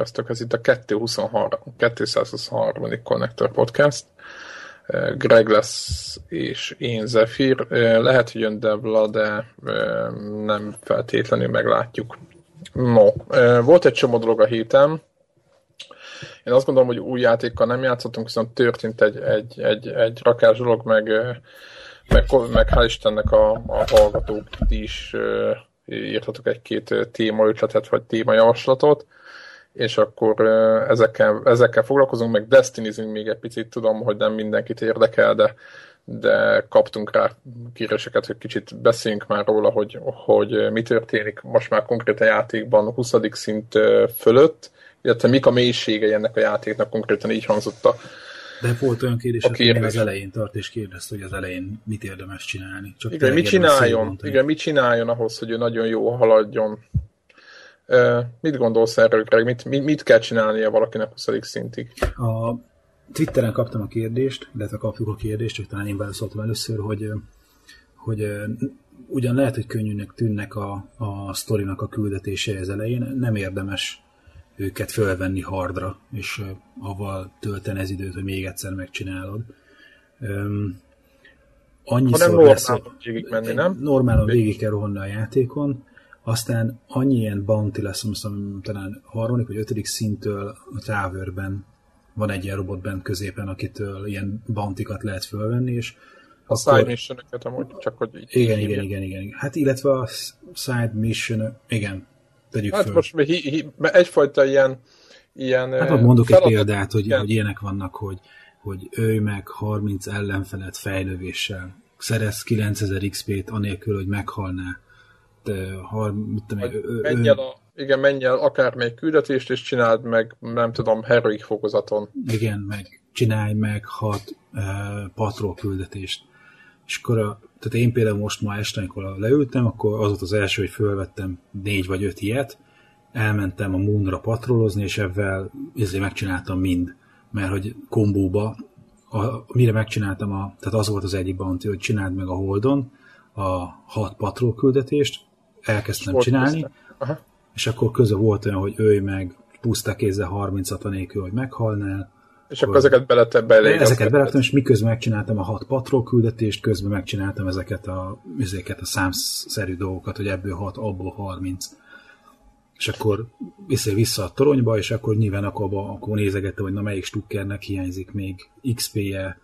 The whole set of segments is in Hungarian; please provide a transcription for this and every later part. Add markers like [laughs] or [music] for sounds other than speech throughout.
Sziasztok, ez itt a 223, 223. Connector Podcast. Greg lesz és én Zephyr. Lehet, hogy jön Devla, de nem feltétlenül meglátjuk. No, volt egy csomó dolog a héten. Én azt gondolom, hogy új játékkal nem játszottunk, viszont történt egy, egy, egy, egy rakás dolog, meg, meg, meg hál' Istennek a, a hallgatók is írtatok egy-két témaötletet, vagy témajavaslatot, és akkor ezekkel, ezekkel foglalkozunk, meg destinizünk még egy picit, tudom, hogy nem mindenkit érdekel, de, de kaptunk rá kéréseket, hogy kicsit beszéljünk már róla, hogy, hogy mi történik most már konkrét a játékban 20. szint fölött, illetve mik a mélységei ennek a játéknak, konkrétan így hangzott a de volt olyan kérdés, hogy még az elején tart, és kérdezte, hogy az elején mit érdemes csinálni. Csak igen, mit csináljon, igen, mit csináljon ahhoz, hogy ő nagyon jó haladjon. Mit gondolsz erről, Greg? Mit, mit, mit kell csinálnia valakinek 20. szintig? A Twitteren kaptam a kérdést, illetve kapjuk a kérdést, hogy talán én beleszóltam először, hogy, hogy ugyan lehet, hogy könnyűnek tűnnek a, a sztorinak a küldetése az elején, nem érdemes őket fölvenni hardra, és avval tölteni ez időt, hogy még egyszer megcsinálod. Annyiszor hanem lesz, végig menni, nem? Normálon végig kell rohanni a játékon, aztán annyi ilyen bounty lesz, mondom, talán harmadik vagy ötödik szintől a Towerben van egy ilyen robot bent középen, akitől ilyen bountikat lehet fölvenni, és a akkor... side mission amúgy, csak hogy így igen, igen, igen, igen, igen. Hát illetve a side mission igen, Tegyük hát föl. most hi, hi, egyfajta ilyen, ilyen Hát mondok feladat, egy példát, hogy, hogy ilyenek vannak, hogy, hogy őj meg 30 ellenfelet fejlővéssel, szerez 9000 XP-t anélkül, hogy meghalná. Har, mit tudom, ő, menj el a, igen, menj el akármelyik küldetést, és csináld meg, nem tudom, heroik fokozaton. Igen, meg csinálj meg hat uh, patrol küldetést. És akkor a, tehát én például most ma este, amikor leültem, akkor az volt az első, hogy fölvettem négy vagy öt ilyet, elmentem a Moonra patrolozni, és ebben ezért megcsináltam mind. Mert hogy kombóba, a, mire megcsináltam, a, tehát az volt az egyik bounty, hogy csináld meg a Holdon a hat patrol küldetést, elkezdtem Sport csinálni, és akkor köze volt olyan, hogy őj meg puszta kézzel 30 nélkül, hogy meghalnál, és akkor ezeket beletem bele. Ezeket beletem, és miközben megcsináltam a hat patrol küldetést, közben megcsináltam ezeket a, ezeket a számszerű dolgokat, hogy ebből hat, abból 30. És akkor vissza, vissza a toronyba, és akkor nyilván akkor, akkor nézegettem, hogy na melyik stukkernek hiányzik még XP-je,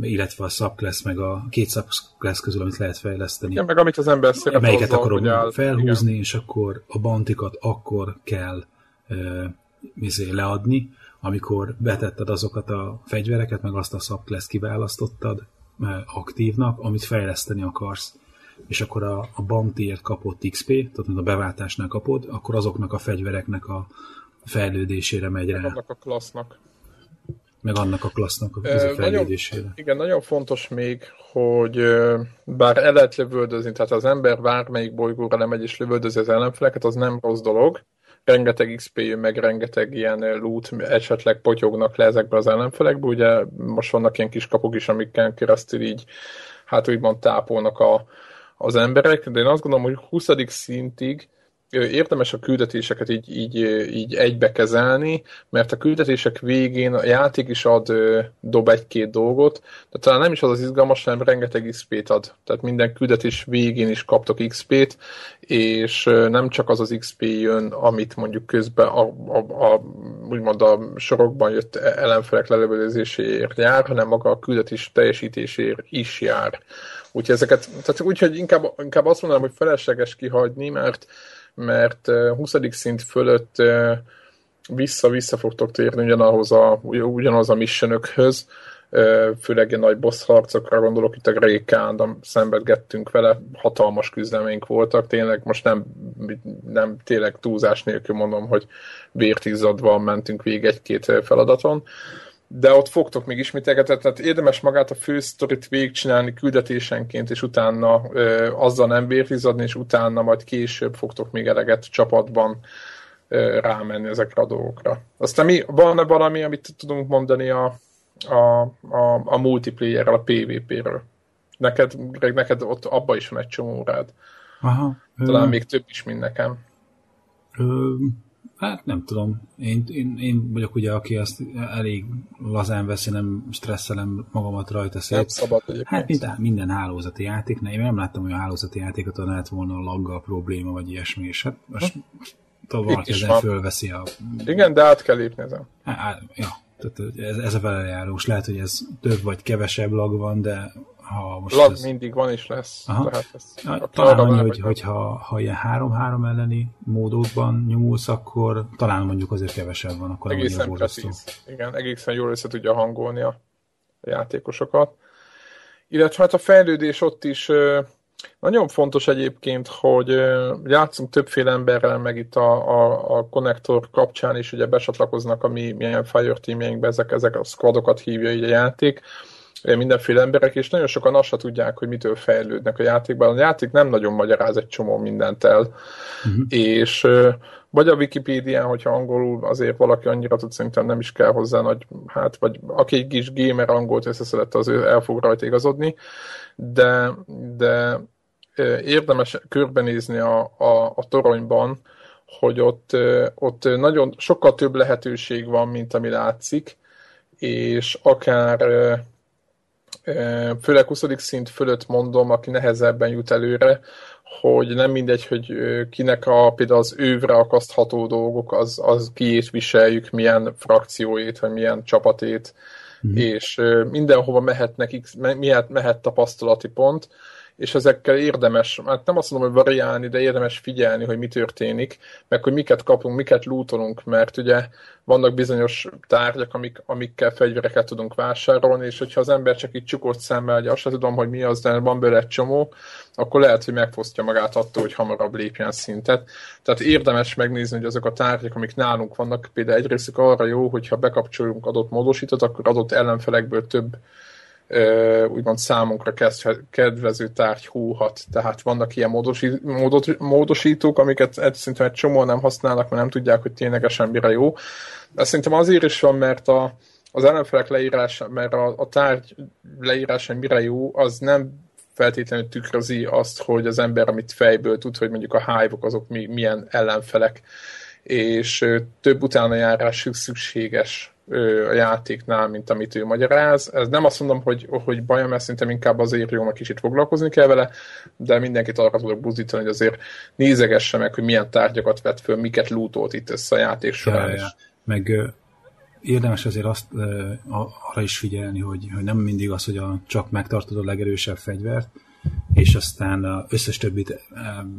illetve a subclass, meg a két subclass közül, amit lehet fejleszteni. Igen, meg amit az ember szeret Melyiket akarom áll, felhúzni, igen. és akkor a bantikat akkor kell uh, leadni, amikor betetted azokat a fegyvereket, meg azt a subclass kiválasztottad aktívnak, amit fejleszteni akarsz, és akkor a, a bountyért kapott XP, tehát mint a beváltásnál kapod, akkor azoknak a fegyvereknek a fejlődésére megy rá. Annak a klassznak. Meg annak a klassznak a e, fejlődésére. Nagyon, igen, nagyon fontos még, hogy bár el lehet lövöldözni, tehát az ember bármelyik bolygóra lemegy és lövöldözi az ellenfeleket, az nem rossz dolog, rengeteg XP jön, meg rengeteg ilyen loot esetleg potyognak le ezekből az ellenfelekből. Ugye most vannak ilyen kis kapuk is, amikkel keresztül így, hát úgymond tápolnak a, az emberek, de én azt gondolom, hogy 20. szintig érdemes a küldetéseket így, így, így egybe kezelni, mert a küldetések végén a játék is ad, dob egy-két dolgot, de talán nem is az az izgalmas, hanem rengeteg XP-t ad. Tehát minden küldetés végén is kaptok XP-t, és nem csak az az XP jön, amit mondjuk közben a, a, a úgymond a sorokban jött ellenfelek lelövöldözéséért jár, hanem maga a küldetés teljesítéséért is jár. Úgyhogy ezeket, tehát úgyhogy inkább, inkább azt mondanám, hogy felesleges kihagyni, mert mert 20. szint fölött vissza-vissza fogtok térni ugyanahoz a, ugyanaz a missionökhöz, főleg ilyen nagy boss harcokra gondolok, itt a Grékán, szenvedgettünk vele, hatalmas küzdelménk voltak, tényleg most nem, nem tényleg túlzás nélkül mondom, hogy vértizzadva mentünk végig egy-két feladaton, de ott fogtok még ismételgetett, tehát érdemes magát a fősztorit végigcsinálni küldetésenként, és utána ö, azzal nem vértizadni, és utána majd később fogtok még eleget csapatban ö, rámenni ezekre a dolgokra. Aztán mi, van-e valami, amit tudunk mondani a, a, a, a multiplayer a PvP-ről? Neked, neked ott abba is van egy csomó órád. Aha. Talán ö... még több is, mint nekem. Ö, Hát nem tudom. Én, én, én vagyok ugye, aki azt elég lazán veszi, nem stresszelem magamat rajta szép. Nem szabad egyébként. Hát minden, minden hálózati játék. Én nem láttam olyan hálózati játékot, ahol lehet volna a laggal probléma, vagy ilyesmi, és hát most hm. valaki ezen fölveszi a... Igen, de át kell lépni ezen. Hát, ja, tehát ez, ez a felejárós. Lehet, hogy ez több vagy kevesebb lag van, de ha most Lag ez... mindig van és lesz. Aha. Tehát ez talán annyi, hogy, hogy ha, ha ilyen 3-3 elleni módokban nyomulsz, akkor talán mondjuk azért kevesebb van, akkor egészen precíz. Igen, egészen jól össze tudja hangolni a játékosokat. Illetve hát a fejlődés ott is nagyon fontos egyébként, hogy játszunk többféle emberrel, meg itt a, a, a konnektor kapcsán is ugye besatlakoznak a mi milyen Fire teamjeinkbe, ezek, ezek a squadokat hívja így a játék, mindenféle emberek, és nagyon sokan azt tudják, hogy mitől fejlődnek a játékban. A játék nem nagyon magyaráz egy csomó mindent el, uh-huh. és vagy a Wikipédián, hogyha angolul azért valaki annyira tud, szerintem nem is kell hozzá nagy, hát, vagy aki egy kis gamer angolt összeszedett, az el fog rajta igazodni, de, de érdemes körbenézni a, a, a toronyban, hogy ott, ott nagyon sokkal több lehetőség van, mint ami látszik, és akár főleg 20. szint fölött mondom, aki nehezebben jut előre, hogy nem mindegy, hogy kinek a, például az ővre akasztható dolgok, az, az kiét viseljük, milyen frakcióét, vagy milyen csapatét, mm. és mindenhova mehetnek, mehet, mehet tapasztalati pont, és ezekkel érdemes, hát nem azt mondom, hogy variálni, de érdemes figyelni, hogy mi történik, meg hogy miket kapunk, miket lootolunk, mert ugye vannak bizonyos tárgyak, amik, amikkel fegyvereket tudunk vásárolni, és hogyha az ember csak így csukott szemmel, hogy azt tudom, hogy mi az, de van belőle egy csomó, akkor lehet, hogy megfosztja magát attól, hogy hamarabb lépjen szintet. Tehát érdemes megnézni, hogy azok a tárgyak, amik nálunk vannak, például egyrészt arra jó, hogyha bekapcsolunk adott módosítót, akkor adott ellenfelekből több úgymond számunkra kedvező tárgy húhat. Tehát vannak ilyen módosítók, amiket szerintem egy csomó nem használnak, mert nem tudják, hogy ténylegesen mire jó. De szerintem azért is van, mert a, az ellenfelek leírása, mert a, a tárgy leírása mire jó, az nem feltétlenül tükrözi azt, hogy az ember, amit fejből tud, hogy mondjuk a hive azok mi, milyen ellenfelek, és több utána járás szükséges a játéknál, mint amit ő magyaráz. Ez nem azt mondom, hogy, hogy bajom, mert szerintem inkább azért jó, kicsit foglalkozni kell vele, de mindenkit arra tudok buzdítani, hogy azért nézegesse meg, hogy milyen tárgyakat vett föl, miket lootolt itt össze a játék során. Ja, ja. Meg érdemes azért azt arra is figyelni, hogy, hogy nem mindig az, hogy a, csak megtartod a legerősebb fegyvert, és aztán az összes többit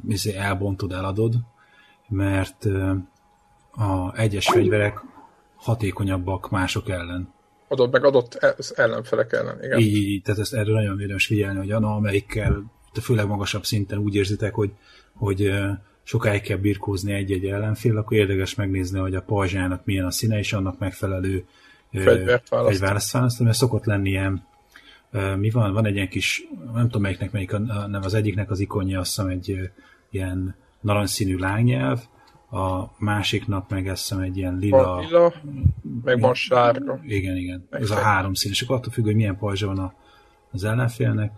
izé elbontod, eladod, mert a egyes fegyverek hatékonyabbak mások ellen. Adott meg adott e- ellenfelek ellen, igen. Így, így, tehát ezt erre nagyon érdemes figyelni, hogy na, amelyikkel főleg magasabb szinten úgy érzitek, hogy, hogy sokáig kell birkózni egy-egy ellenfél, akkor érdekes megnézni, hogy a pajzsának milyen a színe, és annak megfelelő fegyvert választani, mert szokott lenni ilyen mi van? Van egy ilyen kis, nem tudom melyiknek melyik, nem az egyiknek az ikonja, azt hiszem egy ilyen narancsszínű lányelv, a másiknak meg azt hiszem egy ilyen lila... Van lila, meg van sárga. Igen, igen. Meg Ez a három szín, és akkor attól függ, hogy milyen pajzsa van a, az ellenfélnek,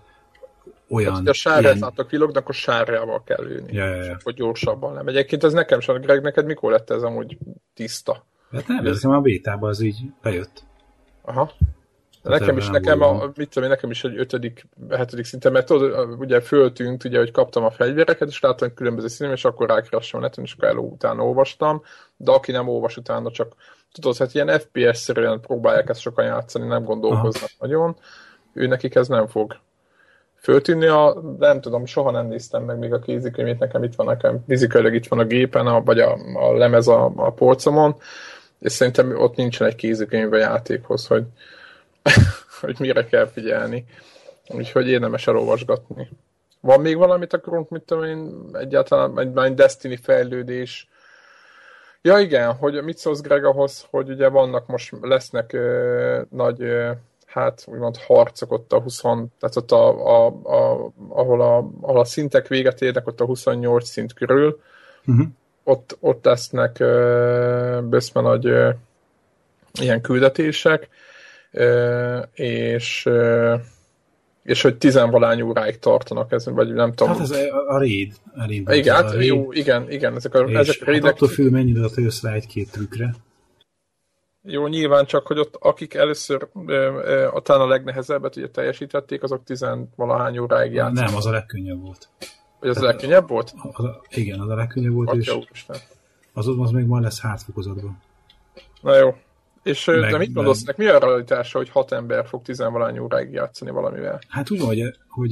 olyan... Hát, a sárrát ilyen... látnak villogni, akkor sárjával kell ülni. Ja, ja, ja. Hogy gyorsabban nem. Egyébként ez nekem sem, Greg, neked mikor lett ez amúgy tiszta? Hát nem, ez a bétában az így bejött. Aha. Nekem is, nekem, a, mit tudom, nekem is egy ötödik, hetedik szinten, mert tudod, ugye föltűnt, ugye, hogy kaptam a fegyvereket, és láttam, különböző színem, és akkor rákerestem a neten, és akkor el utána olvastam, de aki nem olvas utána, csak tudod, hát ilyen FPS-szerűen próbálják ezt sokan játszani, nem gondolkoznak Aha. nagyon, ő nekik ez nem fog föltűnni. A, nem tudom, soha nem néztem meg még a kézikönyvét, nekem itt van nekem, fizikailag itt van a gépen, a, vagy a, a lemez a, a polcomon, és szerintem ott nincsen egy kézikönyv a játékhoz, hogy, [laughs] hogy mire kell figyelni. Úgyhogy érdemes elolvasgatni. Van még valamit akarunk, mit tudom én, egyáltalán egy, egy Destiny fejlődés. Ja igen, hogy mit szólsz Greg ahhoz, hogy ugye vannak most, lesznek ö, nagy, ö, hát úgymond harcok ott a 20, tehát ott a, a, a, ahol, a, ahol a szintek véget érnek, ott a 28 szint körül, uh-huh. ott, ott lesznek ö, nagy ö, ilyen küldetések, és és hogy tizenvalány óráig tartanak ezen, vagy nem tudom. Hát ez a, a raid. A raid igen, hát, a raid. jó, igen, igen, ezek a, és ezek a raidek... Hát attól függ, mennyire jössz rá egy-két trükkre. Jó, nyilván csak, hogy ott akik először a talán a legnehezebbet ugye teljesítették, azok tizenvalahány óráig játszanak. Nem, az a legkönnyebb volt. Hogy az a legkönnyebb volt? Az a, igen, az a legkönnyebb volt, Atya és az, az még majd lesz hátfokozatban. Na jó. És meg, de mit gondolsz, meg... mi a realitása, hogy hat ember fog tizenvalány óráig játszani valamivel? Hát úgy van, hogy, hogy,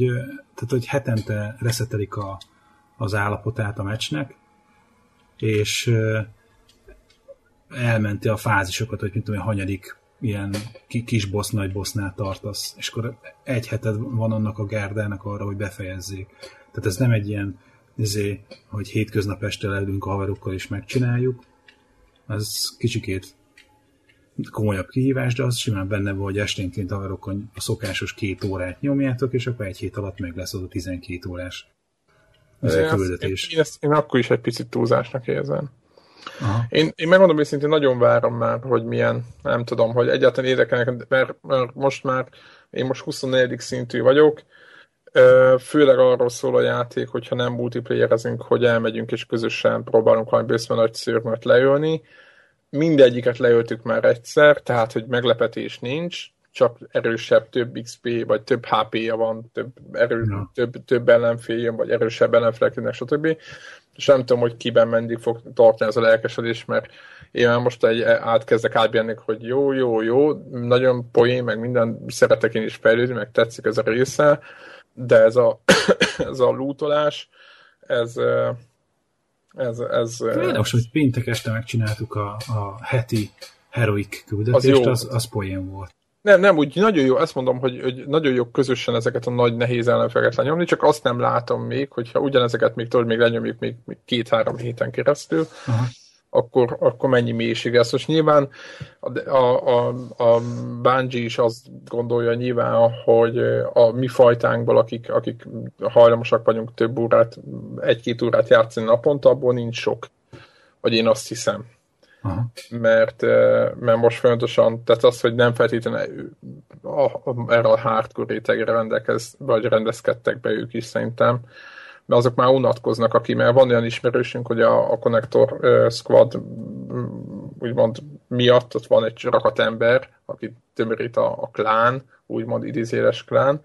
tehát, hogy hetente reszetelik a, az állapotát a meccsnek, és elmenti a fázisokat, hogy mint tudom, hanyadik ilyen kis boss, nagy bossnál tartasz, és akkor egy heted van annak a gárdának arra, hogy befejezzék. Tehát ez nem egy ilyen, izé, hogy hétköznap este leülünk a haverokkal és megcsináljuk. Az kicsikét komolyabb kihívás, de az simán benne van, hogy esténként haverokkal a szokásos két órát nyomjátok, és akkor egy hét alatt meg lesz az a 12 órás ez a küldetés. Én, én, ezt, én akkor is egy picit túlzásnak érzem. Én, én megmondom őszintén, nagyon várom már, hogy milyen, nem tudom, hogy egyáltalán érdekelnek, mert, mert most már, én most 24. szintű vagyok, főleg arról szól a játék, hogyha nem multiplayerezünk, hogy elmegyünk és közösen próbálunk valami bőszben nagy szőrmöt leölni. Mindegyiket leöltük már egyszer, tehát, hogy meglepetés nincs, csak erősebb, több XP, vagy több HP-ja van, több, erő, ja. több, több ellenfél vagy erősebb ellenfelek, stb és nem tudom, hogy kiben mendig fog tartani ez a lelkesedés, mert én már most egy, átkezdek átbírni, hogy jó, jó, jó, nagyon poén, meg minden, szeretek én is fejlődni, meg tetszik ez a része, de ez a, [coughs] ez a lootolás, ez, ez, ez... Most, hogy péntek este megcsináltuk a, a heti heroik küldetést, az, az, az poén volt. Nem, nem, úgy nagyon jó, ezt mondom, hogy, hogy nagyon jó közösen ezeket a nagy nehéz ellenfeleket lenyomni, csak azt nem látom még, hogyha ugyanezeket még tudod, még lenyomjuk még, még két-három héten keresztül, Aha. Akkor, akkor mennyi mélység ez. Most nyilván a, a, a, Bungie is azt gondolja nyilván, hogy a mi fajtánkból, akik, akik hajlamosak vagyunk több órát, egy-két órát játszani naponta, abból nincs sok. Vagy én azt hiszem. Aha. Mert, mert most folyamatosan, tehát az, hogy nem feltétlenül erre a hardcore rétegre rendekez, vagy rendezkedtek be ők is szerintem, mert azok már unatkoznak, aki, mert van olyan ismerősünk, hogy a, a Connector Squad úgymond miatt ott van egy rakat ember, aki tömörít a, a klán, úgymond idézéles klán,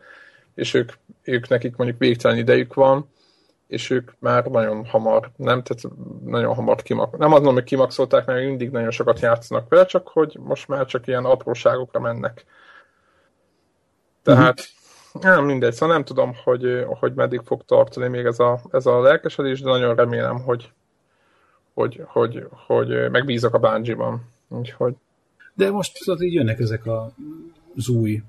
és ők, ők nekik mondjuk végtelen idejük van, és ők már nagyon hamar, nem, tehát nagyon hamar kimak, nem mondom, hogy kimaxolták, mert mindig nagyon sokat játszanak vele, csak hogy most már csak ilyen apróságokra mennek. Tehát, uh-huh. Nem mindegy, szóval nem tudom, hogy, hogy meddig fog tartani még ez a, ez a lelkesedés, de nagyon remélem, hogy, hogy, hogy, hogy megbízok a Bungie-ban. Úgyhogy... De most tudod, így jönnek ezek a, az új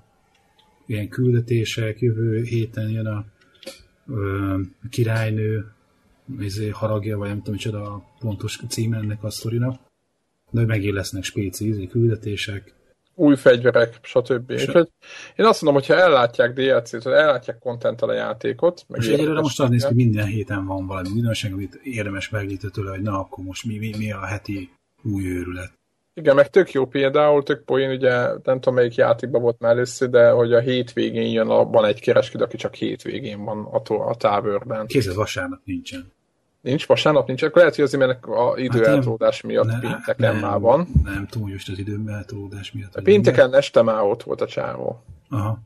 ilyen küldetések, jövő héten jön a ö, királynő izé, haragja, vagy nem tudom, micsoda a pontos címe ennek a sztorinak. De megint lesznek spéci izé, küldetések. Új fegyverek, stb. És én azt mondom, hogyha ellátják DLC-t, hogy ellátják content a játékot. Meg és egyelőre most az néz ki, minden héten van valami újdonság, amit érdemes megnyitni tőle, hogy na, akkor most mi, mi, mi a heti új őrület. Igen, meg tök jó például, tök poén, ugye nem tudom melyik játékban volt már először, de hogy a hétvégén jön, a, van egy kereskedő, aki csak hétvégén van a, a távőrben. Kész, vasárnap nincsen. Nincs vasárnap, nincs, akkor lehet, hogy azért, mert a időeltolódás hát miatt ne, pénteken nem, már van. Nem, túl most az időeltolódás miatt. A pénteken nem. este már ott volt a csávó. Aha.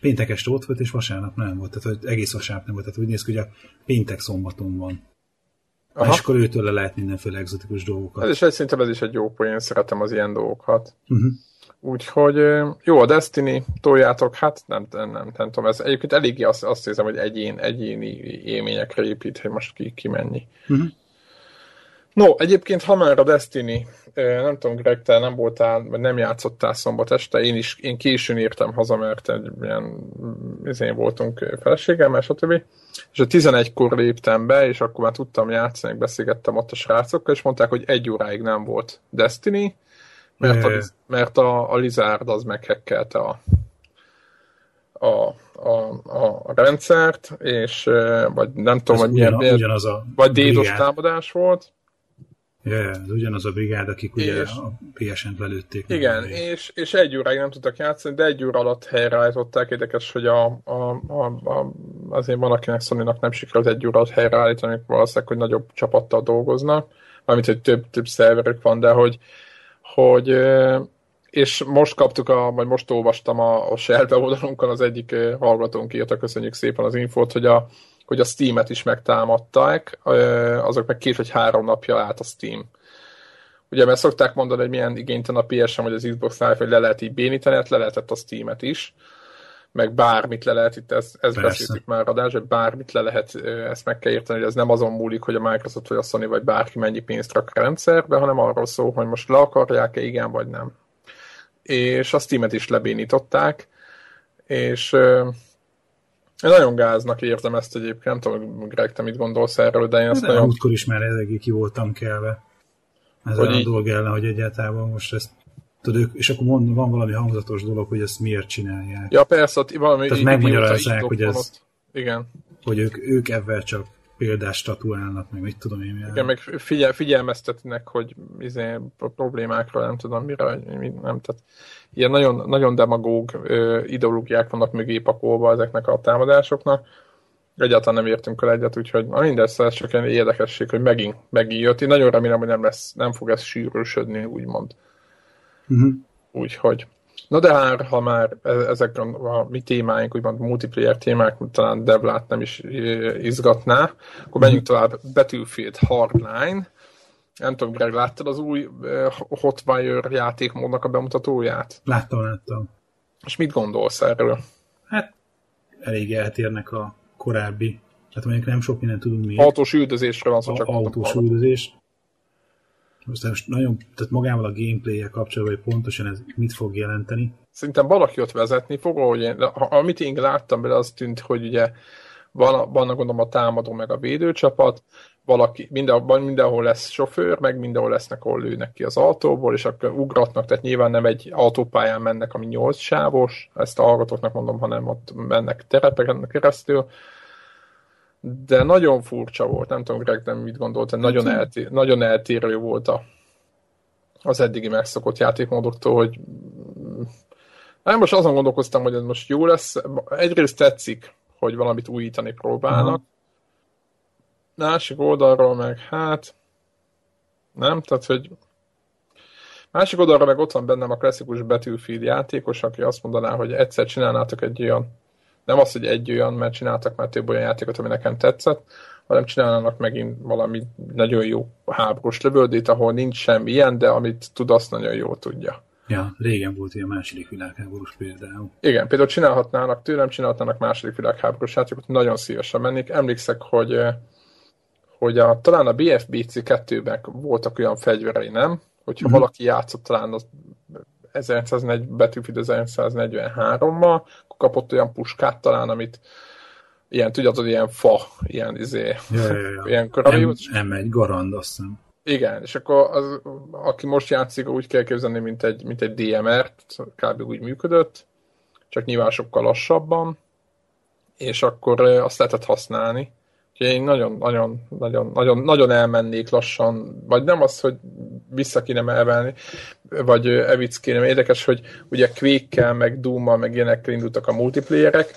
Péntek este ott volt, és vasárnap nem volt. Tehát hogy egész vasárnap nem volt. Tehát úgy néz ki, hogy a péntek szombaton van. Aha. És akkor őtől le lehet mindenféle egzotikus dolgokat. Ez is szerintem ez is egy jó poén, szeretem az ilyen dolgokat. Uh-huh. Úgyhogy jó, a Destiny, toljátok, hát nem, nem, nem, nem tudom, ez egyébként eléggé azt, azt hiszem, hogy egyén, egyéni élményekre épít, hogy most ki, ki mennyi. Uh-huh. No, egyébként ha már a Destiny, nem tudom, Greg, te nem voltál, vagy nem játszottál szombat este, én is, én későn írtam haza, mert egy ilyen, izén voltunk feleségemmel, stb. És a 11-kor léptem be, és akkor már tudtam játszani, beszélgettem ott a srácokkal, és mondták, hogy egy óráig nem volt Destiny, mert a, mert a, a Lizard az meghekkelte a, a, a, a rendszert, és vagy nem tudom, hogy milyen, ugyan, ugyanaz a vagy dédos támadás volt, Ja, ez ugyanaz a brigád, akik ugye és, a PSN-t lelőtték. Igen, és, és egy óráig nem tudtak játszani, de egy óra alatt helyreállították. Érdekes, hogy a, a, a, a, azért van, akinek sony nem sikerült egy óra alatt helyreállítani, valószínűleg, hogy nagyobb csapattal dolgoznak, mármint, hogy több, több szerverük van, de hogy, hogy és most kaptuk, a, vagy most olvastam a, a Shell oldalunkon, az egyik hallgatónk írta, köszönjük szépen az infót, hogy a, hogy a Steam-et is megtámadták, azok meg két vagy három napja állt a Steam. Ugye, mert szokták mondani, hogy milyen igénytelen a PSN vagy az Xbox Live, hogy le lehet így béníteni, hát le lehetett a Steam-et is, meg bármit le lehet, itt ezt, ezt beszéltük már adás, hogy bármit le lehet, ezt meg kell érteni, hogy ez nem azon múlik, hogy a Microsoft vagy a Sony vagy bárki mennyi pénzt rak a rendszerbe, hanem arról szól, hogy most le akarják-e, igen vagy nem. És a Steam-et is lebénították, és én nagyon gáznak érzem ezt egyébként, nem tudom, Greg, te mit gondolsz erről, de én ezt de nagyon... Útkor is már eléggé ki voltam kelve. Ez a így... dolog ellen, hogy egyáltalán most ezt tudod, és akkor mond, van valami hangzatos dolog, hogy ezt miért csinálják. Ja, persze, valami Tehát megmagyarázzák, hogy ez... Igen. Hogy ők, ők ebben csak példást statuálnak, meg mit tudom én. Igen, meg figyel, figyelmeztetnek, hogy izé, problémákra nem tudom mire, nem, tehát ilyen nagyon, nagyon demagóg ö, ideológiák vannak mögé pakolva ezeknek a támadásoknak. Egyáltalán nem értünk el egyet, úgyhogy na mindez ez csak egy érdekesség, hogy megint, megint jött. Én nagyon remélem, hogy nem, lesz, nem fog ez sűrűsödni, úgymond. Uh-huh. Úgyhogy. Na de hát, ha már e, ezek a mi témáink, úgymond multiplayer témák, talán Devlát nem is izgatná, akkor menjünk uh-huh. tovább Battlefield Hardline. Nem tudom, Greg, láttad az új Hotwire játékmódnak a bemutatóját? Láttam, láttam. És mit gondolsz erről? Hát elég eltérnek a korábbi, hát mondjuk nem sok mindent tudunk még. Autós üldözésről van szó, csak autós üldözés. Most, most nagyon, tehát magával a gameplay-je kapcsolatban, hogy pontosan ez mit fog jelenteni. Szerintem valaki ott vezetni fog, ahogy én, amit én láttam bele, az tűnt, hogy ugye van, van gondolom a támadó meg a védőcsapat, valaki, mindenhol, mindenhol lesz sofőr, meg mindenhol lesznek, ahol lőnek ki az autóból, és akkor ugratnak, tehát nyilván nem egy autópályán mennek, ami 8 sávos, ezt a hallgatóknak mondom, hanem ott mennek terepeken keresztül, de nagyon furcsa volt, nem tudom, Greg, nem mit gondolt, nagyon, eltér, nagyon eltérő volt a, az eddigi megszokott játékmódoktól, hogy nem most azon gondolkoztam, hogy ez most jó lesz. Egyrészt tetszik, hogy valamit újítani próbálnak. Uh-huh. Másik oldalról meg, hát nem, tehát, hogy másik oldalról meg ott van bennem a klasszikus Battlefield játékos, aki azt mondaná, hogy egyszer csinálnátok egy olyan nem az, hogy egy olyan, mert csináltak már több olyan játékot, ami nekem tetszett, hanem csinálnának megint valami nagyon jó háborús lövöldét, ahol nincs semmi ilyen, de amit tud, azt nagyon jól tudja. Ja, régen volt ilyen második világháborús például. Igen, például csinálhatnának tőlem, csinálhatnának második világháborús játékot, nagyon szívesen mennék. Emlékszek, hogy, hogy a, talán a BFBC 2-ben voltak olyan fegyverei, nem? Hogyha uh-huh. valaki játszott talán az 1940, Battlefield 1943-mal, akkor kapott olyan puskát talán, amit ilyen, tudjátok, ilyen fa, ilyen izé, ja, ja, ja. [laughs] ilyen M, M1 Garand, azt hiszem. Igen, és akkor az, aki most játszik, úgy kell képzelni, mint egy, mint egy DMR, kb. úgy működött, csak nyilván sokkal lassabban, és akkor azt lehetett használni. Úgyhogy én nagyon, nagyon, nagyon, nagyon, nagyon elmennék lassan, vagy nem az, hogy vissza kéne emelni, vagy Evic kéne, érdekes, hogy ugye quake meg doom meg ilyenekkel indultak a multiplayerek,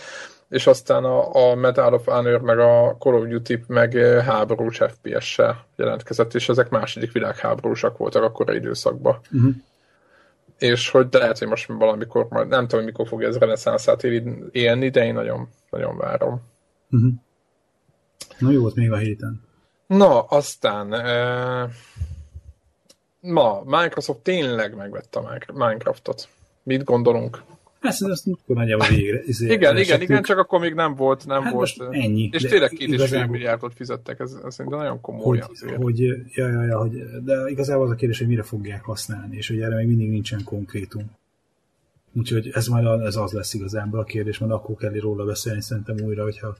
és aztán a, a Medal of Honor, meg a Call of Duty, meg háborús FPS-sel jelentkezett, és ezek második világháborúsak voltak akkor időszakban. Uh-huh. És hogy de lehet, hogy most valamikor, majd nem tudom, mikor fogja ez reneszánszát élni, de én nagyon, nagyon várom. Uh-huh. Na jó volt még a héten. Na, aztán e, ma Microsoft tényleg megvette a Minecraftot. Mit gondolunk? Persze, ezt akkor nagyjából végre. [laughs] Izé, igen, igen, igen, csak akkor még nem volt, nem hát volt. ennyi. És tényleg két és fél milliárdot fizettek, ez, ez szerintem nagyon komoly hogy, azért. Hogy, ja, ja, ja, hogy, de igazából az a kérdés, hogy mire fogják használni, és hogy erre még mindig nincsen konkrétum. Úgyhogy ez majd ez az lesz igazából a kérdés, mert akkor kell róla beszélni szerintem újra, hogyha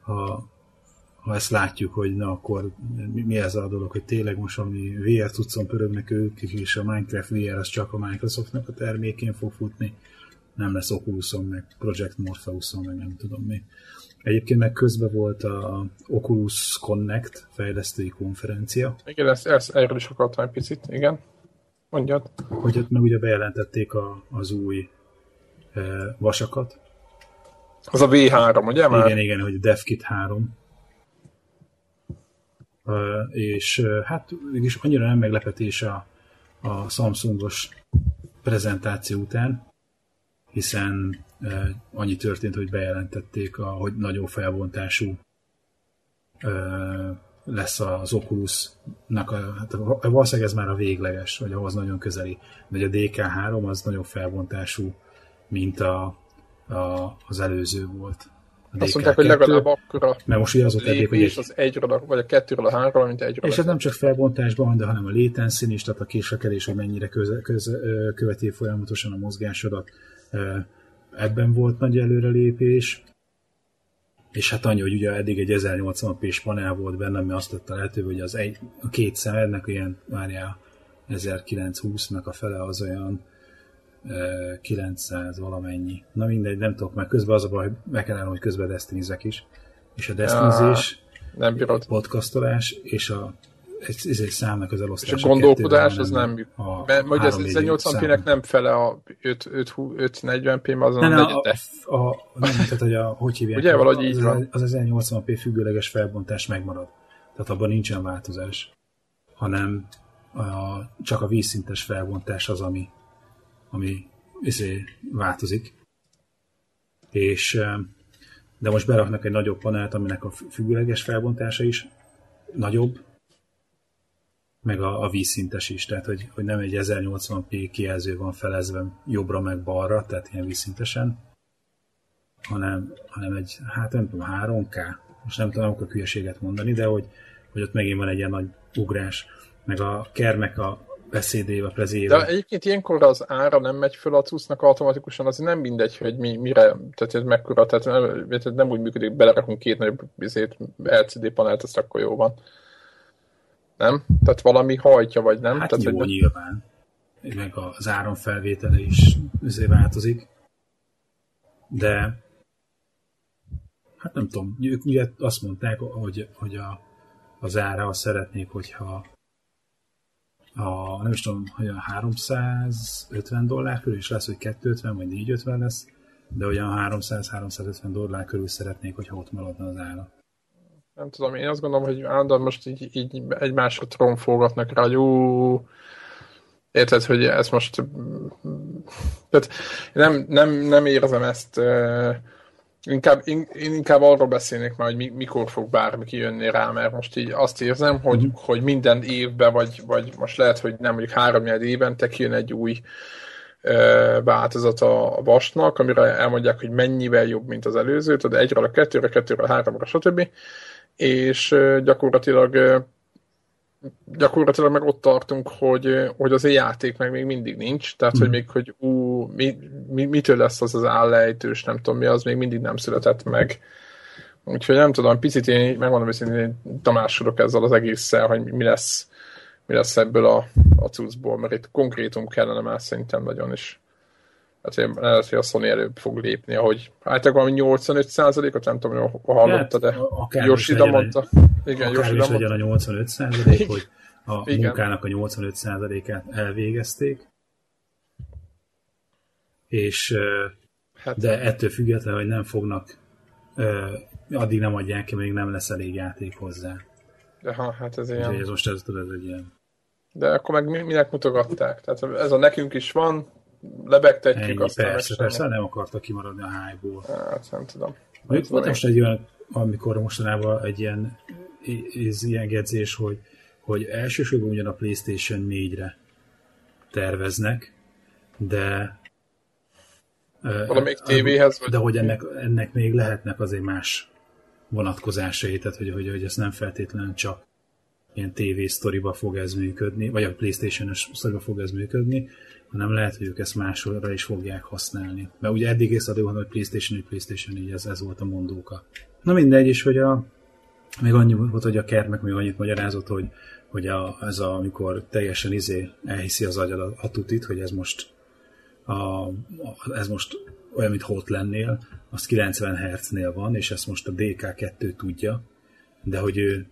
ha ha ezt látjuk, hogy na akkor mi, mi ez a dolog, hogy tényleg most valami VR cuccon pörögnek ők, és a Minecraft VR az csak a Microsoftnak a termékén fog futni, nem lesz Oculuson, meg Project Morpheuson, meg nem tudom mi. Egyébként meg közben volt a Oculus Connect fejlesztői konferencia. Igen, ezt, ezt erről is akartam egy picit, igen. Mondjad. Hogy ott meg ugye bejelentették a, az új e, vasakat. Az a V3, ugye már? Igen, igen, hogy DevKit 3. És hát mégis annyira nem meglepetés a, a Samsungos prezentáció után, hiszen annyi történt, hogy bejelentették, a, hogy nagyobb felbontású lesz az Oculus-nak, a, hát valószínűleg ez már a végleges, vagy ahhoz nagyon közeli, de a DK3 az nagyobb felbontású, mint a, a, az előző volt. A Azt mondták, hogy legalább akkora mert most ugye az lépés hogy egy... az egyről, vagy a kettőről a háromról, mint egyről. És ez nem csak felbontásban, de hanem a latency is, tehát a késlekedés, hogy mennyire köze, köze, követi folyamatosan a mozgásodat. Ebben volt nagy előrelépés, és hát annyi, hogy ugye eddig egy 1080p-s panel volt benne, ami azt tette lehetővé, hogy az egy, a két szemednek ilyen, várjál, 1920-nak a fele az olyan 900 valamennyi. Na mindegy, nem tudok, mert közben az a baj, hogy meg kellene, hogy közben destinizek is. És a destinizés, nem bírod. podcastolás, és a egy, ez egy számnak az elosztása. És a gondolkodás az nem, a mert majd ez 1080p-nek nem fele a 540p, az nem, a, a, a, nem, tehát, hogy a, hogy hívják, Ugye, valahogy így van. Az, az 1080p függőleges felbontás megmarad. Tehát abban nincsen változás, hanem a, csak a vízszintes felbontás az, ami, ami izé, változik. És de most beraknak egy nagyobb panelt, aminek a függőleges felbontása is nagyobb, meg a, a vízszintes is, tehát hogy, hogy nem egy 1080p kijelző van felezve jobbra meg balra, tehát ilyen vízszintesen, hanem, hanem egy, hát nem tudom, 3K, most nem tudom a hülyeséget mondani, de hogy, hogy ott megint van egy ilyen nagy ugrás, meg a kermek a beszédéve, plezéve. De egyébként ilyenkor az ára nem megy föl a cuccnak automatikusan, az nem mindegy, hogy mi, mire, tehát ez mekkora, tehát nem, nem úgy működik, belerakunk két nagyobb LCD panelt, azt akkor jó van nem? Tehát valami hajtja, vagy nem? Hát Tehát, jó, hogy nyilván. Meg az áramfelvétele is azért változik. De hát nem tudom, ők ugye azt mondták, hogy, hogy a, az ára azt szeretnék, hogyha a, nem is tudom, hogy a 350 dollár körül is lesz, hogy 250 vagy 450 lesz, de olyan 300-350 dollár körül szeretnék, hogyha ott maradna az ára. Nem tudom, én azt gondolom, hogy állandóan most így, így egymásra trónfolgatnak rá, ú, érted, hogy ez most tehát nem, nem, nem érzem ezt inkább, én inkább arról beszélnék már, hogy mikor fog bármi kijönni rá, mert most így azt érzem, hogy, mm. hogy minden évben, vagy, vagy most lehet, hogy nem mondjuk három évente kijön egy új változat a vasnak, amire elmondják, hogy mennyivel jobb, mint az előző, tehát egyről a kettőre, kettőre a háromra, stb. És gyakorlatilag gyakorlatilag meg ott tartunk, hogy, hogy az játék meg még mindig nincs, tehát hogy még, hogy ú, mi, mi, mitől lesz az az állejtős, nem tudom mi, az még mindig nem született meg. Úgyhogy nem tudom, picit én megmondom hogy tamásodok ezzel az egésszel, hogy mi lesz, mi lesz ebből a, a cuccból, mert itt konkrétum kellene már szerintem nagyon is. Hát lehet, hogy a Sony előbb fog lépni, ahogy általában valami 85 ot nem tudom, hogy hallotta, de hát, Yoshida mondta. Igen, Yoshida mondta. legyen a 85 százalék, hogy a Igen. munkának a 85 százalékát elvégezték, és hát, de ettől függetlenül, hogy nem fognak addig nem adják ki, még nem lesz elég játék hozzá. De ha, hát ez ilyen. ez most ez, ez egy ilyen. De akkor meg minek mutogatták? Tehát ez a nekünk is van, lebegtetjük, Ennyi, aztán persze, persze, nem akartak kimaradni a hype-ból. Hát, nem tudom. Volt, volt most egy olyan, amikor mostanában egy ilyen, ez ilyen gedzés, hogy, hogy elsősorban ugyan a PlayStation 4-re terveznek, de Valamelyik tévéhez? Vagy... De hogy ennek, ennek még lehetnek azért más vonatkozásai, tehát hogy, hogy, hogy ez nem feltétlenül csak ilyen TV sztoriba fog ez működni, vagy a Playstation-es sztoriba fog ez működni, hanem lehet, hogy ők ezt máshol is fogják használni. Mert ugye eddig észre van, hogy PlayStation 4, PlayStation 4, ez, ez volt a mondóka. Na mindegy, is, hogy a, még annyi volt, hogy a Kermek még annyit magyarázott, hogy, hogy a, ez a, amikor teljesen izé elhiszi az agyad a, a tutit, hogy ez most, a, ez most olyan, mint hót lennél, az 90 Hz-nél van, és ezt most a DK2 tudja, de hogy ő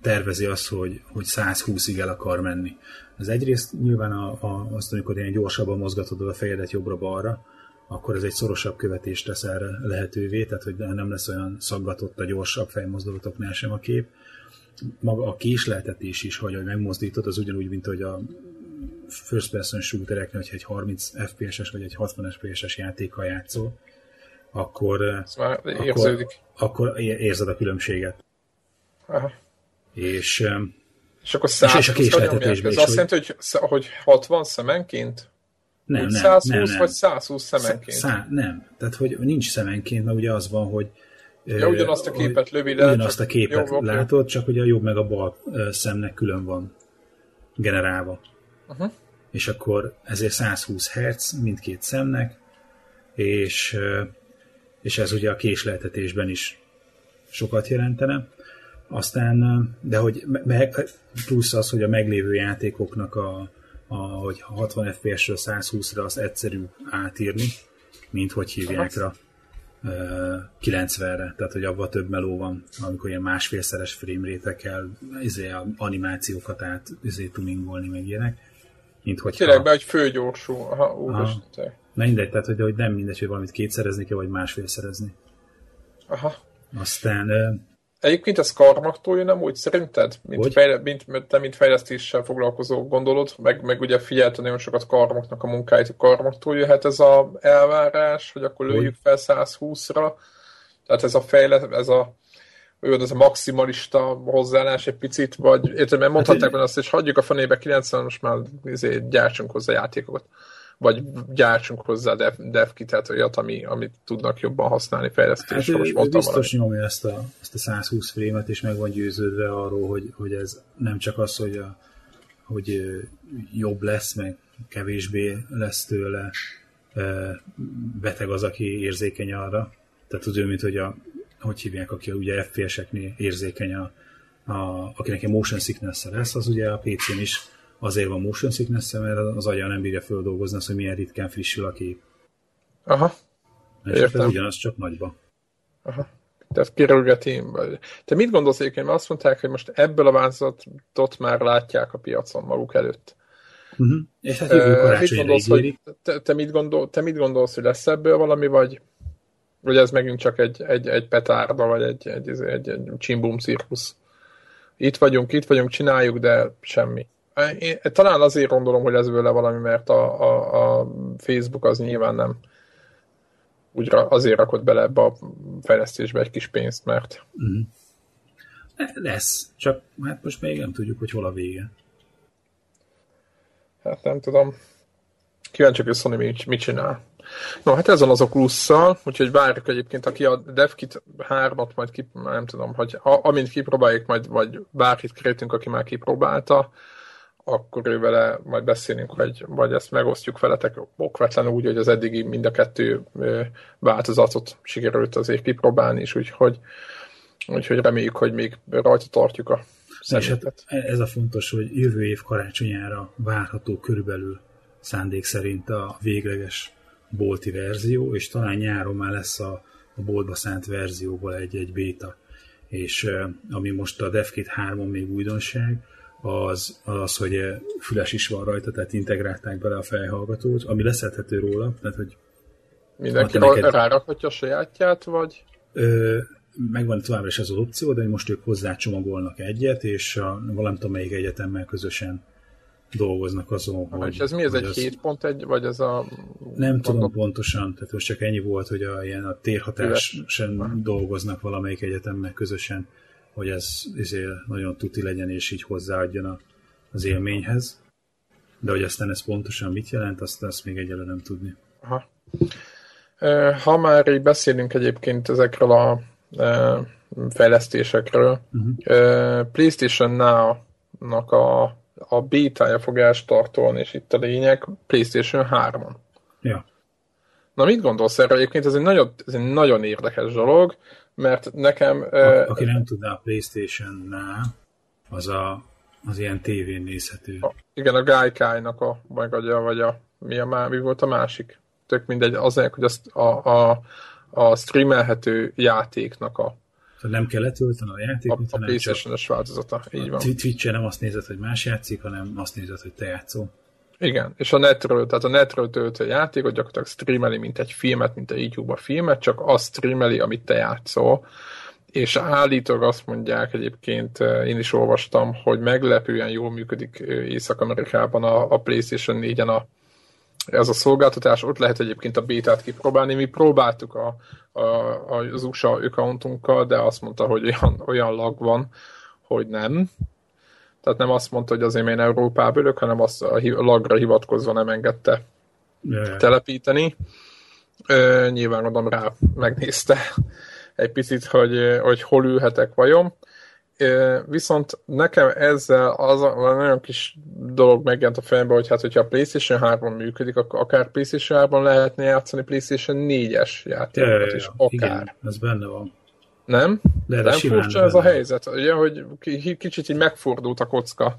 tervezi azt, hogy, hogy 120-ig el akar menni. Az egyrészt nyilván a, a, azt, amikor ilyen gyorsabban mozgatod a fejedet jobbra-balra, akkor ez egy szorosabb követést tesz erre lehetővé, tehát hogy nem lesz olyan szaggatott a gyorsabb fejmozdulatoknál sem a kép. Maga a késleltetés is, hogy megmozdítod, az ugyanúgy, mint hogy a first person shootereknél, hogyha egy 30 FPS-es vagy egy 60 FPS-es játékkal játszol, akkor, akkor, akkor érzed a különbséget. Aha. És, és akkor 100 és, a késleltetésben is. Ez azt jelenti, hogy, hogy 60 szemenként? Nem, nem, 120 nem, nem. vagy 120 szemenként? Szá, nem, tehát hogy nincs szemenként, mert ugye az van, hogy Ja, ugyanazt a képet lövi le. Ugyanazt a képet jobb, látod, csak hogy a jobb meg a bal szemnek külön van generálva. Uh-huh. És akkor ezért 120 Hz mindkét szemnek, és, és ez ugye a késleltetésben is sokat jelentene. Aztán, de hogy meg, plusz az, hogy a meglévő játékoknak a, a hogy 60 FPS-ről 120-ra az egyszerű átírni, mint hogy hívják rá 90-re, tehát hogy abban több meló van, amikor ilyen másfélszeres frame kell izé, animációkat át izé, tuningolni, meg ilyenek. Mint hogy Tényleg be, hogy főgyorsú. Aha, úristen. Mindegy, tehát hogy, hogy nem mindegy, hogy valamit kétszerezni kell, vagy másfélszerezni. Aha. Aztán Egyébként ez karmaktól nem úgy szerinted? Mint, fejle, mint, te, mint fejlesztéssel foglalkozó gondolod, meg, meg ugye figyelte nagyon sokat karmoknak a munkáit, karmaktól jöhet ez a elvárás, hogy akkor lőjük fel 120-ra. Tehát ez a fejle, ez a olyan ez a maximalista hozzáállás egy picit, vagy érted, mert mondhatták hát, azt, hogy hagyjuk a fenébe 90 most már izé, gyártsunk hozzá játékokat vagy gyártsunk hozzá dev, dev kitet, olyat, ami, amit tudnak jobban használni fejlesztésre. Hát most biztos valami. nyomja ezt a, ezt a 120 frémet, és meg van győződve arról, hogy, hogy ez nem csak az, hogy, a, hogy jobb lesz, meg kevésbé lesz tőle beteg az, aki érzékeny arra. Tehát az ő, mint hogy a, hogy hívják, aki ugye FPS-eknél érzékeny a, a, akinek egy motion sickness lesz, az ugye a PC-n is azért van motion sickness mert az agya nem bírja földolgozni azt, hogy milyen ritkán frissül a kép. Aha. És Értem. ugyanaz csak nagyba. Aha. Tehát kirögeti. Te mit gondolsz egyébként? Mert azt mondták, hogy most ebből a változatot már látják a piacon maguk előtt. Uh-huh. És hát jövő mit gondolsz, hogy te, te, mit gondol, te mit gondolsz, hogy lesz ebből valami, vagy, vagy ez megint csak egy, egy, egy petárda, vagy egy, egy, egy, egy, egy csimbum cirkusz? Itt vagyunk, itt vagyunk, csináljuk, de semmi. Én talán azért gondolom, hogy ez vele valami, mert a, a, a Facebook az nyilván nem úgy azért rakott bele ebbe a fejlesztésbe egy kis pénzt, mert... Mm. Lesz, csak hát most még nem tudjuk, hogy hol a vége. Hát nem tudom. Kíváncsi, hogy Sony mit, mit csinál. No, hát ez van az oculus úgyhogy várjuk egyébként, aki a DevKit 3-at majd kip, nem tudom, hogy a, amint kipróbáljuk, majd vagy bárkit kértünk, aki már kipróbálta, akkor ő vele majd beszélünk, hogy vagy ezt megosztjuk veletek okvetlenül úgy, hogy az eddigi mind a kettő változatot sikerült azért kipróbálni, és úgyhogy, úgyhogy reméljük, hogy még rajta tartjuk a szemétet. Hát ez a fontos, hogy jövő év karácsonyára várható körülbelül szándék szerint a végleges bolti verzió, és talán nyáron már lesz a, a boltba szánt verzióból egy-egy béta. És ami most a DevKit 3-on még újdonság, az, az, hogy füles is van rajta, tehát integrálták bele a fejhallgatót, ami leszedhető róla, tehát hogy Mindenki neked... rárakhatja a sajátját, vagy? Ö, megvan továbbra is ez az opció, de most ők hozzá csomagolnak egyet, és a, valamit tudom, melyik egyetemmel közösen dolgoznak azon, hogy... És ez mi, ez egy az... 7.1, vagy ez a... Nem mondom... tudom pontosan, tehát most csak ennyi volt, hogy a, ilyen a térhatásen dolgoznak valamelyik egyetemmel közösen hogy ez ezért nagyon tuti legyen, és így hozzáadjon a, az élményhez. De hogy aztán ez pontosan mit jelent, azt, azt még egyelőre nem tudni. Aha. Ha már így beszélünk egyébként ezekről a fejlesztésekről, uh-huh. PlayStation Now-nak a, a bétája fog elstartolni, és itt a lényeg PlayStation 3-on. Ja. Na mit gondolsz erről? Egyébként ez egy nagyon, ez egy nagyon érdekes dolog mert nekem... A, aki nem tudná a Playstation-nál, az a, az ilyen tévén nézhető. A, igen, a Gaikai-nak a vagy a, vagy a mi, a, mi volt a másik? Tök mindegy, azért, hogy azt a, a, a streamelhető játéknak a tehát nem kell letölteni a játékot, a, a PlayStation-es változata. Így van. Twitch-en nem azt nézed, hogy más játszik, hanem azt nézed, hogy te játszol. Igen, és a netről, tehát a netről töltő játékot gyakorlatilag streameli, mint egy filmet, mint egy YouTube-a filmet, csak azt streameli, amit te játszol. És állítólag azt mondják egyébként, én is olvastam, hogy meglepően jól működik Észak-Amerikában a, a PlayStation 4-en a, ez a szolgáltatás, ott lehet egyébként a bétát kipróbálni. Mi próbáltuk a, a, az USA accountunkkal, de azt mondta, hogy olyan, olyan lag van, hogy nem. Tehát nem azt mondta, hogy azért én Európába ülök, hanem azt a lagra hivatkozva nem engedte yeah. telepíteni. Ö, nyilván adom rá, megnézte egy picit, hogy, hogy hol ülhetek vajon. Viszont nekem ezzel az a nagyon kis dolog megjelent a fejembe, hogy hát, hogyha a PlayStation 3 működik, akkor akár PlayStation 3 lehetne játszani PlayStation 4-es játékokat is, akár. Igen, ez benne van. Nem? De nem furcsa ez a helyzet? Ugye, hogy kicsit így megfordult a kocka,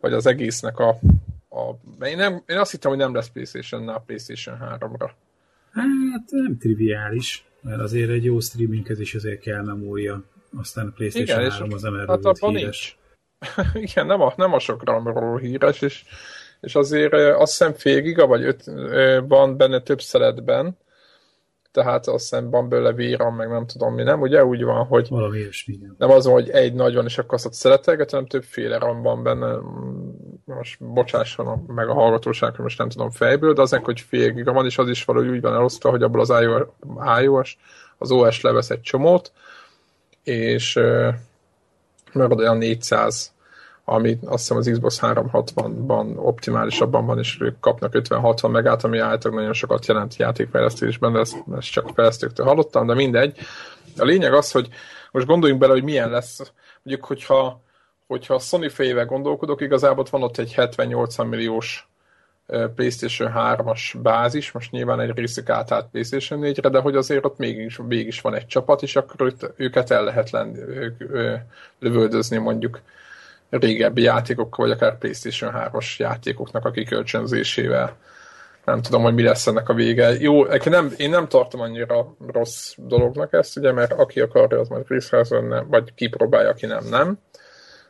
vagy az egésznek a... a én, nem, én azt hittem, hogy nem lesz PlayStation a PlayStation 3-ra. Hát nem triviális, mert azért egy jó streaminghez is azért kell memória aztán a PlayStation Igen, 3 az nem erről hát volt híres. [laughs] Igen, nem a, nem a sok RAM-ról híres, és, és azért azt hiszem fél giga, vagy öt, van benne több szeletben, tehát azt hiszem van belőle VRAM, meg nem tudom mi, nem? Ugye úgy van, hogy Valami ilyesmi, nem az, hogy egy nagy van, és akkor azt szeletelget, hanem többféle RAM van benne. Most bocsásson meg a hallgatóság, most nem tudom fejből, de azért, hogy fél giga van, és az is valahogy úgy van elosztva, hogy abból az iOS, az OS levesz egy csomót, és marad olyan 400, ami azt hiszem az Xbox 360-ban optimálisabban van, és ők kapnak 50-60 megát, ami általában nagyon sokat jelent játékfejlesztésben, de ezt, ezt csak fejlesztőktől hallottam, de mindegy. A lényeg az, hogy most gondoljunk bele, hogy milyen lesz, mondjuk, hogyha, hogyha a Sony fejével gondolkodok, igazából ott van ott egy 70-80 milliós PlayStation 3-as bázis, most nyilván egy részük átállt PlayStation 4-re, de hogy azért ott mégis, mégis van egy csapat, és akkor őket el lehet lenni, lövöldözni mondjuk régebbi játékokkal, vagy akár PlayStation 3-as játékoknak a kikölcsönzésével. Nem tudom, hogy mi lesz ennek a vége. Jó, nem, én nem tartom annyira rossz dolognak ezt, ugye, mert aki akarja, az majd freeze vagy kipróbálja, aki nem, nem.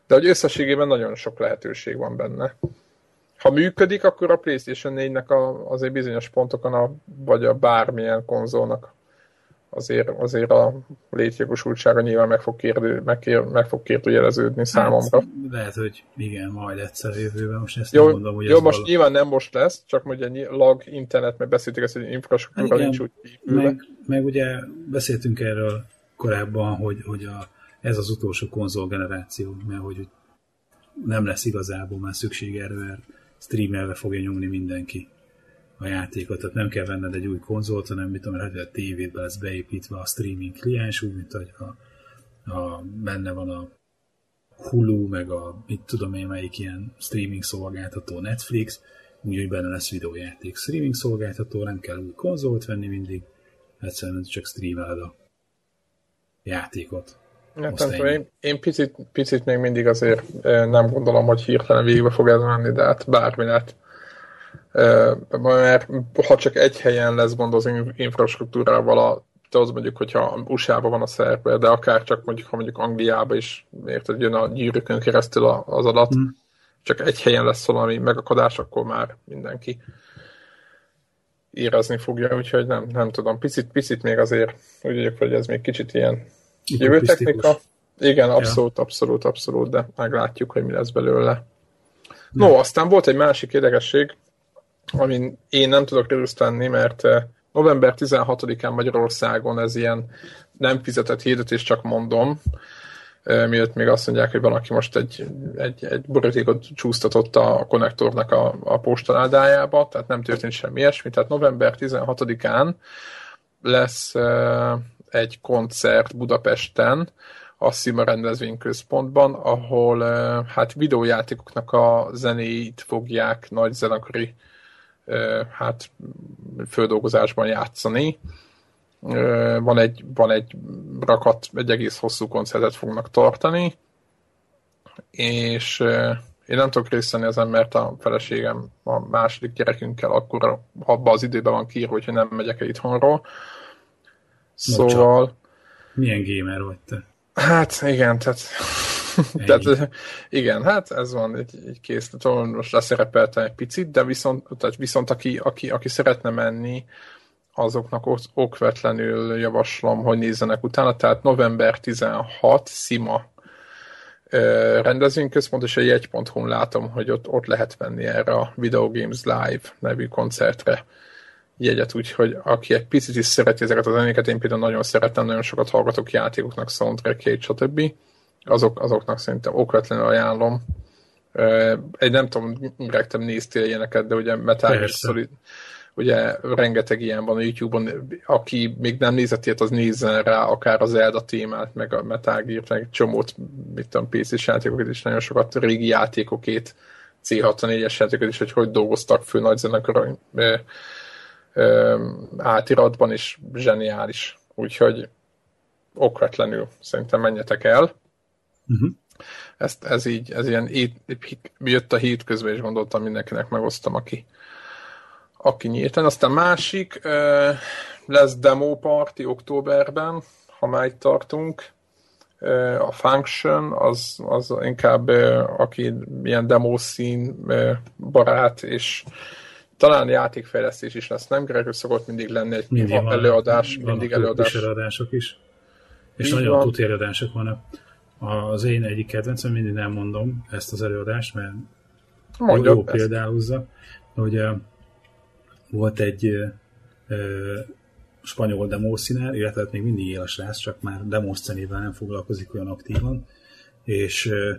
De hogy összességében nagyon sok lehetőség van benne ha működik, akkor a PlayStation 4-nek a, azért bizonyos pontokon, a, vagy a bármilyen konzolnak azért, azért a létjogosultsága nyilván meg fog, kérdő, meg, kér, meg fog kérdőjeleződni hát, számomra. Lehet, hogy igen, majd egyszer a jövőben, most ezt jó, nem mondom, hogy Jó, most vala... nyilván nem most lesz, csak ugye lag, internet, meg beszéltük ezt, hogy infrastruktúra hát nincs úgy meg, meg, ugye beszéltünk erről korábban, hogy, hogy a, ez az utolsó konzolgeneráció, mert hogy nem lesz igazából már szükség erre, mert streamelve fogja nyomni mindenki a játékot, tehát nem kell venned egy új konzolt, hanem mit tudom, hogy a tévédbe lesz beépítve a streaming kliens, úgy, mint hogy a, a, benne van a Hulu, meg a mit tudom én melyik ilyen streaming szolgáltató Netflix, úgyhogy benne lesz videójáték streaming szolgáltató, nem kell új konzolt venni mindig, egyszerűen csak streameled a játékot. Nem tudom, én, én picit, picit még mindig azért nem gondolom, hogy hirtelen végbe fog ez menni, de hát bármi lehet. Mert ha csak egy helyen lesz gond az infrastruktúrával, a, az mondjuk, hogyha USA-ban van a szerver, de akár csak mondjuk, ha mondjuk Angliába is, érted, jön a gyűrűkön keresztül az adat, mm. csak egy helyen lesz valami megakadás, akkor már mindenki érezni fogja, úgyhogy nem, nem tudom. Picit, picit még azért úgy vagyok, hogy ez még kicsit ilyen Jövő technika? Igen, abszolút, ja. abszolút, abszolút, de meglátjuk, hogy mi lesz belőle. No, aztán volt egy másik érdekesség, amin én nem tudok részt venni, mert eh, november 16-án Magyarországon ez ilyen nem fizetett hirdetés, csak mondom, eh, miatt még azt mondják, hogy van, aki most egy, egy, egy borítékot csúsztatott a konnektornak a, a postaládájába, tehát nem történt semmi ilyesmi. Tehát november 16-án lesz uh, egy koncert Budapesten, a Szima rendezvényközpontban, ahol hát videójátékoknak a zenéit fogják nagy zenekari hát földolgozásban játszani. Van egy, van egy rakat, egy egész hosszú koncertet fognak tartani, és én nem tudok részt venni ezen, mert a feleségem a második gyerekünkkel akkor abban az időben van kiírva, hogyha nem megyek el itthonról, Szóval... Milyen gamer vagy te? Hát igen, tehát, [laughs] tehát igen, hát ez van, egy, egy kész, tudom, most leszerepeltem egy picit, de viszont, tehát viszont aki, aki, aki szeretne menni, azoknak okvetlenül javaslom, hogy nézzenek utána, tehát november 16, Sima rendezvényközpont, és a jegy.hu látom, hogy ott, ott lehet venni erre a Video Games Live nevű koncertre jegyet, úgyhogy aki egy picit is szereti ezeket a zenéket, én például nagyon szeretem, nagyon sokat hallgatok játékoknak, soundtrackjait, stb. Azok, azoknak szerintem okvetlenül ajánlom. Egy nem tudom, Greg, te néztél ilyeneket, de ugye Metal Solid, ugye rengeteg ilyen van a YouTube-on, aki még nem nézett ilyet, az nézzen rá akár az Zelda témát, meg a Metal Gear-t, meg csomót, mit tudom, PC-s játékokat is, nagyon sokat régi játékokét, C64-es játékokat is, hogy hogy dolgoztak fő nagy zenekar átiratban is zseniális. Úgyhogy okvetlenül szerintem menjetek el. Uh-huh. Ezt, ez így, ez ilyen, így, jött a hét közben, és gondoltam mindenkinek megosztom, aki, aki nyíltan. Aztán másik, lesz demo party októberben, ha már itt tartunk. A Function, az, az inkább aki ilyen demo szín barát, és talán játékfejlesztés is lesz, nem? Greg, szokott mindig lenni egy mindig van, előadás, van mindig előadás. előadások is. És Így nagyon tuti előadások vannak. Az én egyik kedvencem, mindig nem mondom ezt az előadást, mert Mondja, jó példálozza, hogy uh, volt egy uh, spanyol demószínál, illetve hát még mindig él a srác, csak már demószenével nem foglalkozik olyan aktívan, és uh,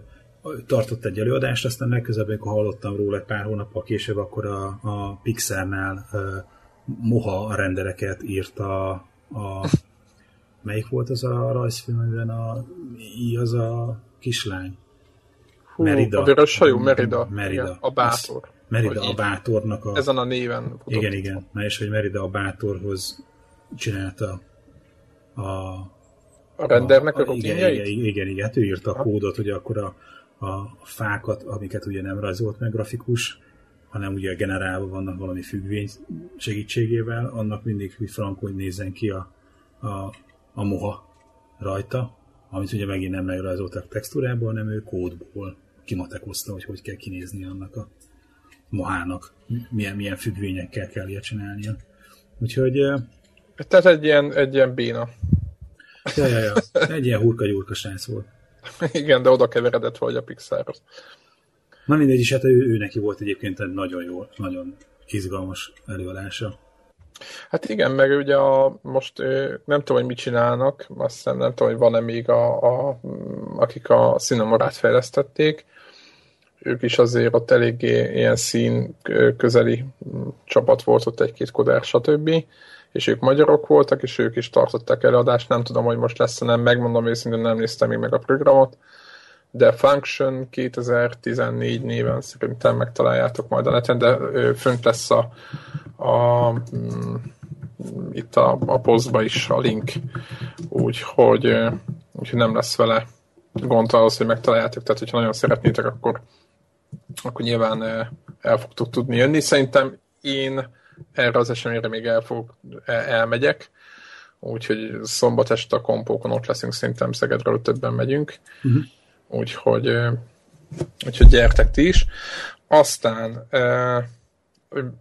tartott egy előadást, aztán legközelebb, amikor hallottam róla egy pár hónappal később, akkor a, a Pixarnál uh, moha rendereket írt a, a melyik volt az a rajzfilm, amiben a, az a kislány? Hú, Merida. A vörös sajú Merida. Merida. Igen, a bátor. Merida a bátornak a... Ezen a néven. Futott. Igen, igen. Na és hogy Merida a bátorhoz csinálta a... A rendernek a, a, a igen, igen, igen, igen, hát ő írta a kódot, hogy akkor a, a fákat, amiket ugye nem rajzolt meg grafikus, hanem ugye generálva vannak valami függvény segítségével, annak mindig, hogy nézzen ki a, a, a moha rajta, amit ugye megint nem megrajzoltak textúrából, hanem ő kódból kimatekozta, hogy hogy kell kinézni annak a mohának, milyen, milyen függvényekkel kell ilyet csinálnia. Úgyhogy... Tehát egy ilyen, egy ilyen béna. Ja, ja, ja. Egy ilyen hurka-gyurka srác volt. [laughs] Igen, de oda keveredett vagy a Pixarhoz. Na mindegy is, hát ő, ő neki volt egyébként egy nagyon jó, nagyon izgalmas előadása. Hát igen, meg ugye a, most nem tudom, hogy mit csinálnak, azt hiszem nem tudom, hogy van-e még a, a, akik a színomorát fejlesztették, ők is azért ott eléggé ilyen szín közeli csapat volt, ott egy-két kodár, stb és ők magyarok voltak, és ők is tartották előadást. Nem tudom, hogy most lesz, nem megmondom őszintén, nem néztem még meg a programot, de Function 2014 néven szerintem megtaláljátok majd a neten, de fönt lesz a, a mm, itt a, a posztba is a link, úgyhogy, úgyhogy nem lesz vele gond ahhoz, hogy megtaláljátok, tehát hogyha nagyon szeretnétek, akkor, akkor nyilván el fogtok tudni jönni. Szerintem én erre az eseményre még el fog, elmegyek, úgyhogy szombat este a kompókon ott leszünk, szerintem Szegedről többen megyünk, uh-huh. úgyhogy, úgyhogy gyertek ti is. Aztán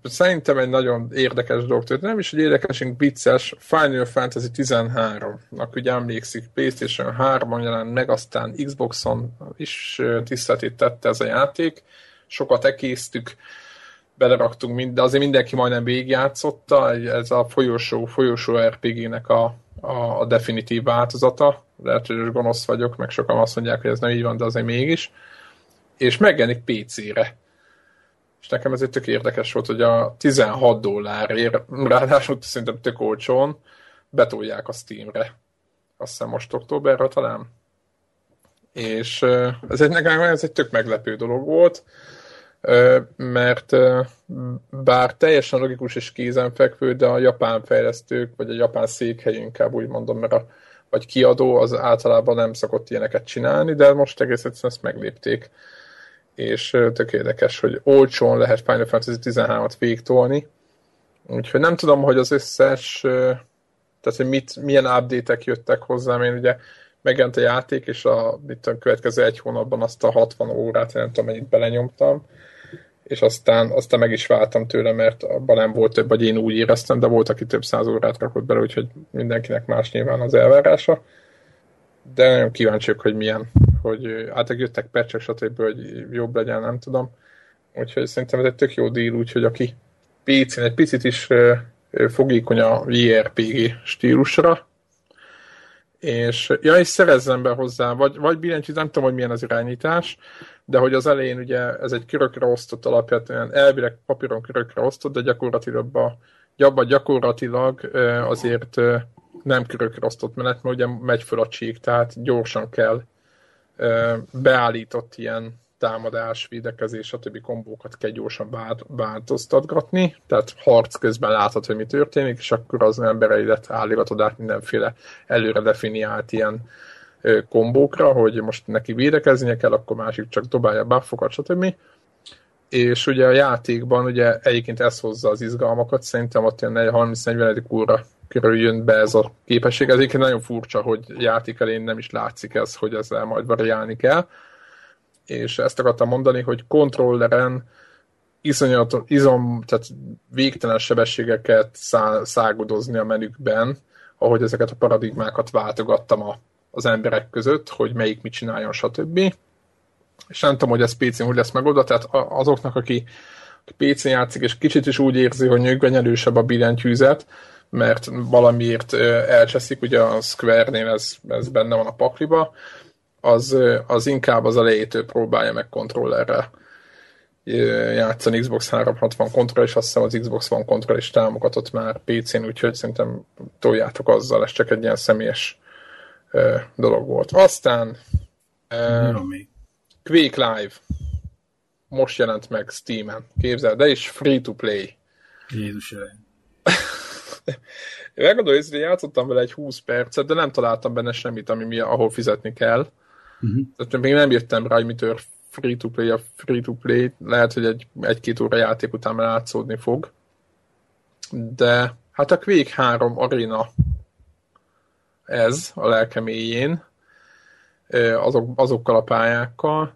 szerintem egy nagyon érdekes dolog történt, nem is egy érdekesünk vicces, Final Fantasy 13-nak ugye emlékszik, PlayStation 3-on jelent meg, aztán Xboxon is tiszteletét tette ez a játék, sokat ekésztük, beleraktunk, mind, de azért mindenki majdnem végigjátszotta, ez a folyosó, folyosó RPG-nek a, a, a definitív változata. Lehet, hogy gonosz vagyok, meg sokan azt mondják, hogy ez nem így van, de azért mégis. És megjelenik PC-re. És nekem ez egy tök érdekes volt, hogy a 16 dollárért, ráadásul szerintem tök olcsón, betolják a Steamre. Azt hiszem most októberre talán. És ez egy, nekem ez egy tök meglepő dolog volt mert bár teljesen logikus és kézenfekvő, de a japán fejlesztők, vagy a japán székhely inkább úgy mondom, mert a, vagy kiadó az általában nem szokott ilyeneket csinálni, de most egész egyszerűen ezt meglépték. És tök érdekes, hogy olcsón lehet Final Fantasy 13-at végtolni. Úgyhogy nem tudom, hogy az összes Tehát, hogy mit, milyen update-ek jöttek hozzám. Én ugye megjelent a játék, és a, itt a következő egy hónapban azt a 60 órát, nem tudom, mennyit belenyomtam, és aztán, aztán meg is váltam tőle, mert abban nem volt több, vagy én úgy éreztem, de volt, aki több száz órát rakott bele, úgyhogy mindenkinek más nyilván az elvárása. De nagyon kíváncsiak, hogy milyen, hogy hát jöttek pecsek, stb., hogy jobb legyen, nem tudom. Úgyhogy szerintem ez egy tök jó díl, úgyhogy aki PC-n egy picit is fogékony a JRPG stílusra, és, ja, és szerezzen be hozzá, vagy, vagy billentyűt, nem tudom, hogy milyen az irányítás, de hogy az elején ugye ez egy körökre osztott alapján, elvileg papíron körökre osztott, de gyakorlatilag, a, abba gyakorlatilag azért nem körökre osztott menet, mert ugye megy föl a csík, tehát gyorsan kell beállított ilyen támadás, védekezés, stb. kombókat kell gyorsan változtatgatni, tehát harc közben látod, hogy mi történik, és akkor az embereidet állítod át mindenféle előre definiált ilyen kombókra, hogy most neki védekeznie kell, akkor másik csak dobálja buffokat, stb. És ugye a játékban ugye egyébként ez hozza az izgalmakat, szerintem ott ilyen 30-40 óra kerüljön be ez a képesség. Ez egyébként nagyon furcsa, hogy játék elén nem is látszik ez, hogy ezzel majd variálni kell és ezt akartam mondani, hogy kontrolleren iszonyat, izom, tehát végtelen sebességeket szá, szágudozni a menükben, ahogy ezeket a paradigmákat váltogattam a, az emberek között, hogy melyik mit csináljon, stb. És nem tudom, hogy ez PC-n hogy lesz megoldva, tehát azoknak, aki, PC-n játszik, és kicsit is úgy érzi, hogy nyögvenyelősebb a billentyűzet, mert valamiért elcseszik, ugye a Square-nél ez, ez benne van a pakliba, az, az inkább az elejétől próbálja meg kontrollerrel játszani Xbox 360 kontroll, és azt hiszem az Xbox One kontroll is támogatott már PC-n, úgyhogy szerintem toljátok azzal, ez csak egy ilyen személyes dolog volt. Aztán uh, Quake Live most jelent meg Steam-en, képzel, de is free-to-play. Jézus Megmondom, hogy játszottam vele egy 20 percet, de nem találtam benne semmit, ami mi, ahol fizetni kell. Uh-huh. Tehát még nem jöttem rá, hogy mitől free-to-play a free-to-play. Lehet, hogy egy, egy-két óra játék után már látszódni fog. De hát a Quake 3 Arena ez a lelkeméjén azok, azokkal a pályákkal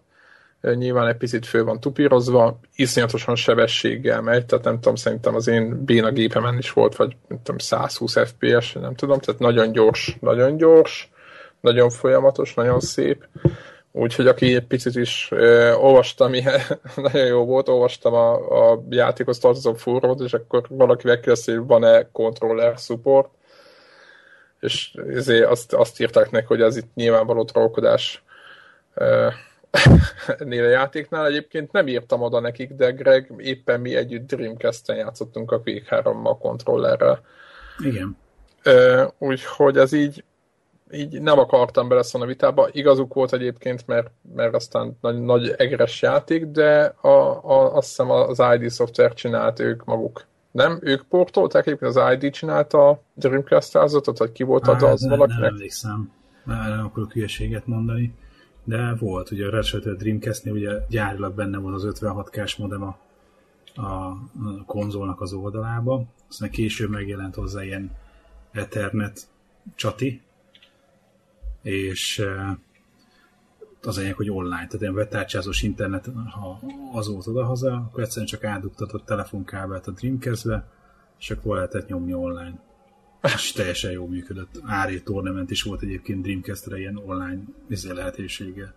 nyilván egy picit föl van tupírozva, iszonyatosan sebességgel megy, tehát nem tudom, szerintem az én béna gépemen is volt, vagy nem tudom, 120 FPS, nem tudom, tehát nagyon gyors, nagyon gyors, nagyon folyamatos, nagyon szép. Úgyhogy aki egy picit is ö, olvastam, ilyen, [laughs] nagyon jó volt, olvastam a, a játékhoz tartozó fórumot, és akkor valaki megkérdezte, hogy van-e controller support, és ezért azt, azt írták neki, hogy ez itt nyilvánvaló trollkodás ennél [laughs] a játéknál. Egyébként nem írtam oda nekik, de Greg, éppen mi együtt Dreamcast-en játszottunk a Quake 3-mal kontrollerrel. Igen. Úgyhogy ez így így nem akartam beleszólni a vitába. Igazuk volt egyébként, mert, mert aztán nagy, nagy egres játék, de a, a, azt hiszem az ID Software csinált ők maguk. Nem? Ők portolták egyébként az ID csinálta a Dreamcast házatot, vagy ki volt adva az nem, valakinek? Nem emlékszem, nem akarok hülyeséget mondani, de volt, ugye a Ratchet Dreamcast-nél ugye gyárilag benne van az 56K-s modem a, a konzolnak az oldalába, aztán később megjelent hozzá ilyen Ethernet csati, és az anyag, hogy online, tehát ilyen webtárcsázós internet, ha az volt odahaza, akkor egyszerűen csak átdugtatott telefonkábelt a Dreamcast-be, és akkor lehetett nyomni online. És teljesen jól működött. Ári Tournament is volt egyébként Dreamcast-re ilyen online izé lehetősége.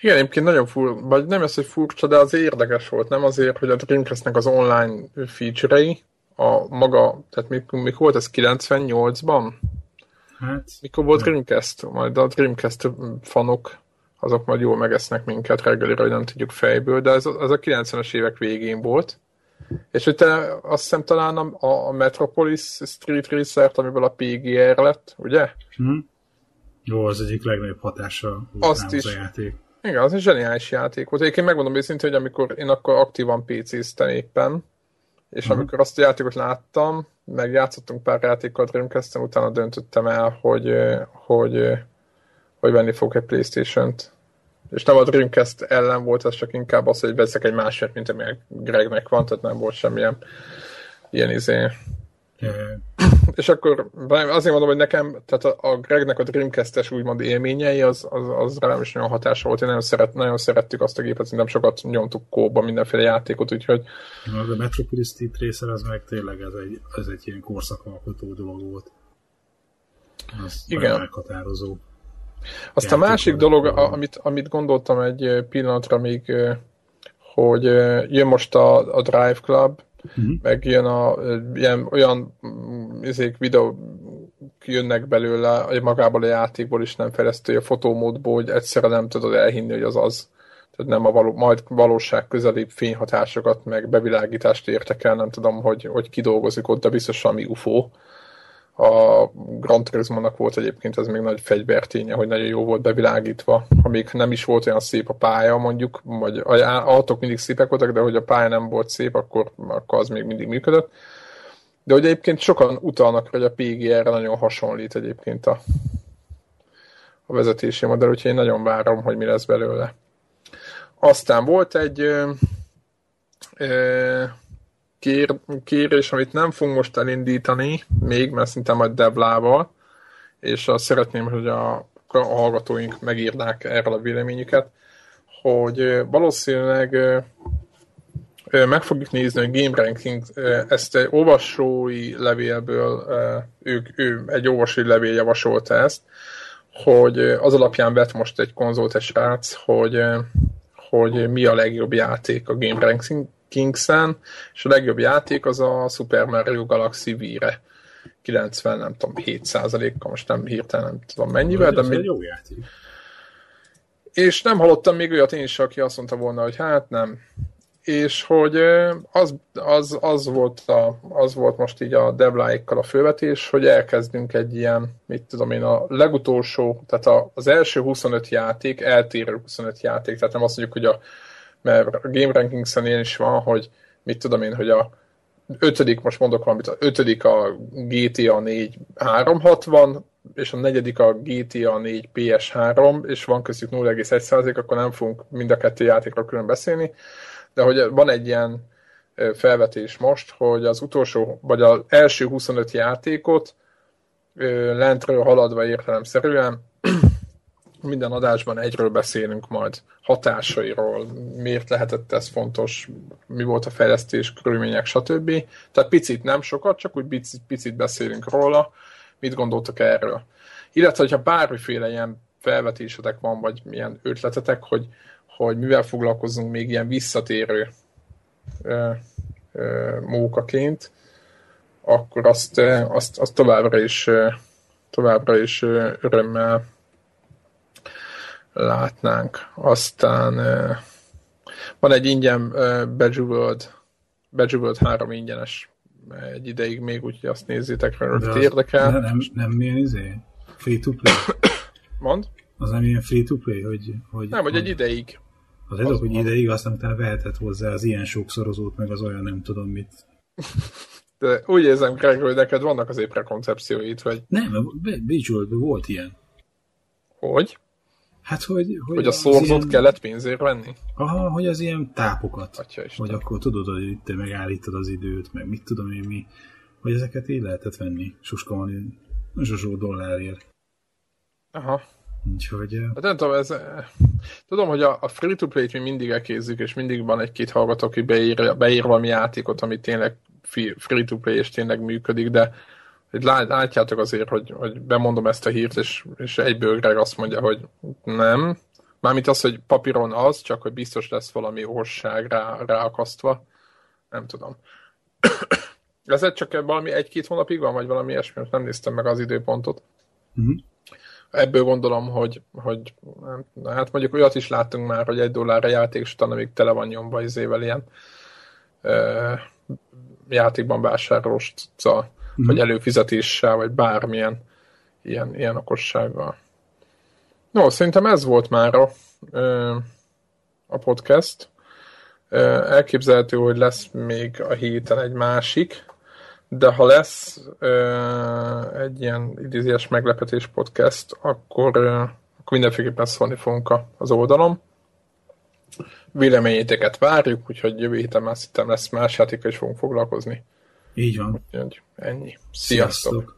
Igen, egyébként nagyon fur, vagy nem az, hogy furcsa, de az érdekes volt, nem azért, hogy a Dreamcast-nek az online feature-ei, a maga, tehát mikor, mikor volt ez 98-ban? Hát, Mikor volt Dreamcast? Majd a Dreamcast fanok azok majd jól megesznek minket reggelire, hogy nem tudjuk fejből, de ez, ez a 90-es évek végén volt. És hogy te azt hiszem talán a, a Metropolis Street Racer-t, amiből a PGR lett, ugye? Hm. Jó, az egyik legnagyobb hatása azt is. a játék. Igen, az egy zseniális játék volt. Egyébként megmondom őszintén, hogy amikor én akkor aktívan PC-ztem éppen, és uh-huh. amikor azt a játékot láttam, meg játszottunk pár játékkal dreamcast utána döntöttem el, hogy, hogy, hogy venni fogok egy Playstation-t. És nem a Dreamcast ellen volt, ez csak inkább az, hogy veszek egy másikat, mint ami Gregnek van, tehát nem volt semmilyen ilyen izé. És akkor azért mondom, hogy nekem, tehát a, a Gregnek a Dreamcast-es úgymond élményei, az, az, az rám is nagyon hatása volt. Én nagyon, szeret, nagyon szerettük azt a gépet, szerintem sokat nyomtuk kóba mindenféle játékot, úgyhogy... A Metropolis Street Racer az meg tényleg ez egy, ez egy ilyen korszakalkotó dolog volt. Az Igen. Meghatározó. Azt a másik dolog, amit, amit gondoltam egy pillanatra még, hogy jön most a, a Drive Club, uh-huh. meg jön a, ilyen, olyan izék, videó jönnek belőle, magából a játékból is nem fejlesztő, a fotómódból, hogy egyszerre nem tudod elhinni, hogy az az. Tehát nem a való, majd valóság közeli fényhatásokat, meg bevilágítást értek el, nem tudom, hogy, hogy kidolgozik ott, de biztos ami UFO a Grand Turismo-nak volt egyébként ez még nagy fegyverténye, hogy nagyon jó volt bevilágítva, ha még nem is volt olyan szép a pálya mondjuk, vagy autók mindig szépek voltak, de hogy a pálya nem volt szép, akkor, akkor az még mindig működött. De hogy egyébként sokan utalnak, hogy a PGR-re nagyon hasonlít egyébként a, a vezetési modell, úgyhogy én nagyon várom, hogy mi lesz belőle. Aztán volt egy ö, ö, kér, kérés, amit nem fogunk most elindítani még, mert szinte majd Deblával, és azt szeretném, hogy a, a hallgatóink megírnák erről a véleményüket, hogy valószínűleg meg fogjuk nézni, hogy Game Ranking ezt egy olvasói levélből, ők, ő egy olvasói levél javasolta ezt, hogy az alapján vett most egy konzolt egy srác, hogy, hogy mi a legjobb játék a Game Ranking, Kingsen, és a legjobb játék az a Super Mario Galaxy Wii-re. 90, nem tudom, 7 kal most nem hirtelen nem tudom mennyivel, de, de még... jó játék. És nem hallottam még olyat én is, aki azt mondta volna, hogy hát nem. És hogy az, az, az, volt, a, az volt most így a devláikkal a fővetés, hogy elkezdünk egy ilyen, mit tudom én, a legutolsó, tehát a, az első 25 játék, eltérő 25 játék, tehát nem azt mondjuk, hogy a mert a Game Rankings-en ilyen is van, hogy mit tudom én, hogy a ötödik, most mondok valamit, a ötödik a GTA 4 360, és a negyedik a GTA 4 PS3, és van köztük 0,1 akkor nem fogunk mind a kettő játékról külön beszélni, de hogy van egy ilyen felvetés most, hogy az utolsó, vagy az első 25 játékot lentről haladva értelemszerűen minden adásban egyről beszélünk majd, hatásairól, miért lehetett ez fontos, mi volt a fejlesztés, körülmények, stb. Tehát picit, nem sokat, csak úgy picit, picit beszélünk róla, mit gondoltok erről. Illetve, hogyha bármiféle ilyen felvetésetek van, vagy milyen ötletetek, hogy, hogy mivel foglalkozunk még ilyen visszatérő ö, ö, mókaként, akkor azt, azt, azt továbbra is továbbra is örömmel látnánk. Aztán van egy ingyen Bejeweled, Bejeweled 3 ingyenes egy ideig még, úgyhogy azt nézzétek, mert ott érdekel. Nem, nem, nem milyen izé? Free to play? Mond? Az nem ilyen free to play, hogy... hogy nem, hogy egy ideig. Az, az hogy ideig, aztán utána vehetett hozzá az ilyen sokszorozót, meg az olyan nem tudom mit. [laughs] De úgy érzem, Greg, hogy neked vannak az épre koncepcióit, vagy... Nem, Visual volt ilyen. Hogy? Hát, hogy... Hogy, hogy a szorzót ilyen... kellett pénzért venni? Aha, hogy az ilyen tápokat. Hogy akkor tudod, hogy te megállítod az időt, meg mit tudom én mi. Hogy ezeket így lehetett venni. Suskolni zsozsó dollárért. Aha. Úgyhogy... Hát nem tudom, ez... Tudom, hogy a, a free-to-play-t mi mindig elkézzük, és mindig van egy-két hallgató, aki beír, beír valami játékot, ami tényleg free-to-play és tényleg működik, de hogy látjátok azért, hogy, hogy bemondom ezt a hírt, és, és egyből Greg azt mondja, hogy nem. Mármint az, hogy papíron az, csak hogy biztos lesz valami orság rá, ráakasztva. Nem tudom. [coughs] Ez csak valami egy-két hónapig van, vagy valami ilyesmi, nem néztem meg az időpontot. Uh-huh. Ebből gondolom, hogy, hogy hát mondjuk olyat is láttunk már, hogy egy dollárra játék, és utána még tele van nyomva izével ilyen ö, játékban vásárolós mm. vagy előfizetéssel, vagy bármilyen ilyen, ilyen okossággal. No, szerintem ez volt már a, a podcast. Elképzelhető, hogy lesz még a héten egy másik, de ha lesz egy ilyen idézés meglepetés podcast, akkor, akkor mindenféleképpen szólni fogunk az oldalon. Véleményéteket várjuk, úgyhogy jövő héten már szerintem lesz más játékkal is fogunk foglalkozni. Így van. Úgyhogy ennyi. Sziasztok! Sziasztok.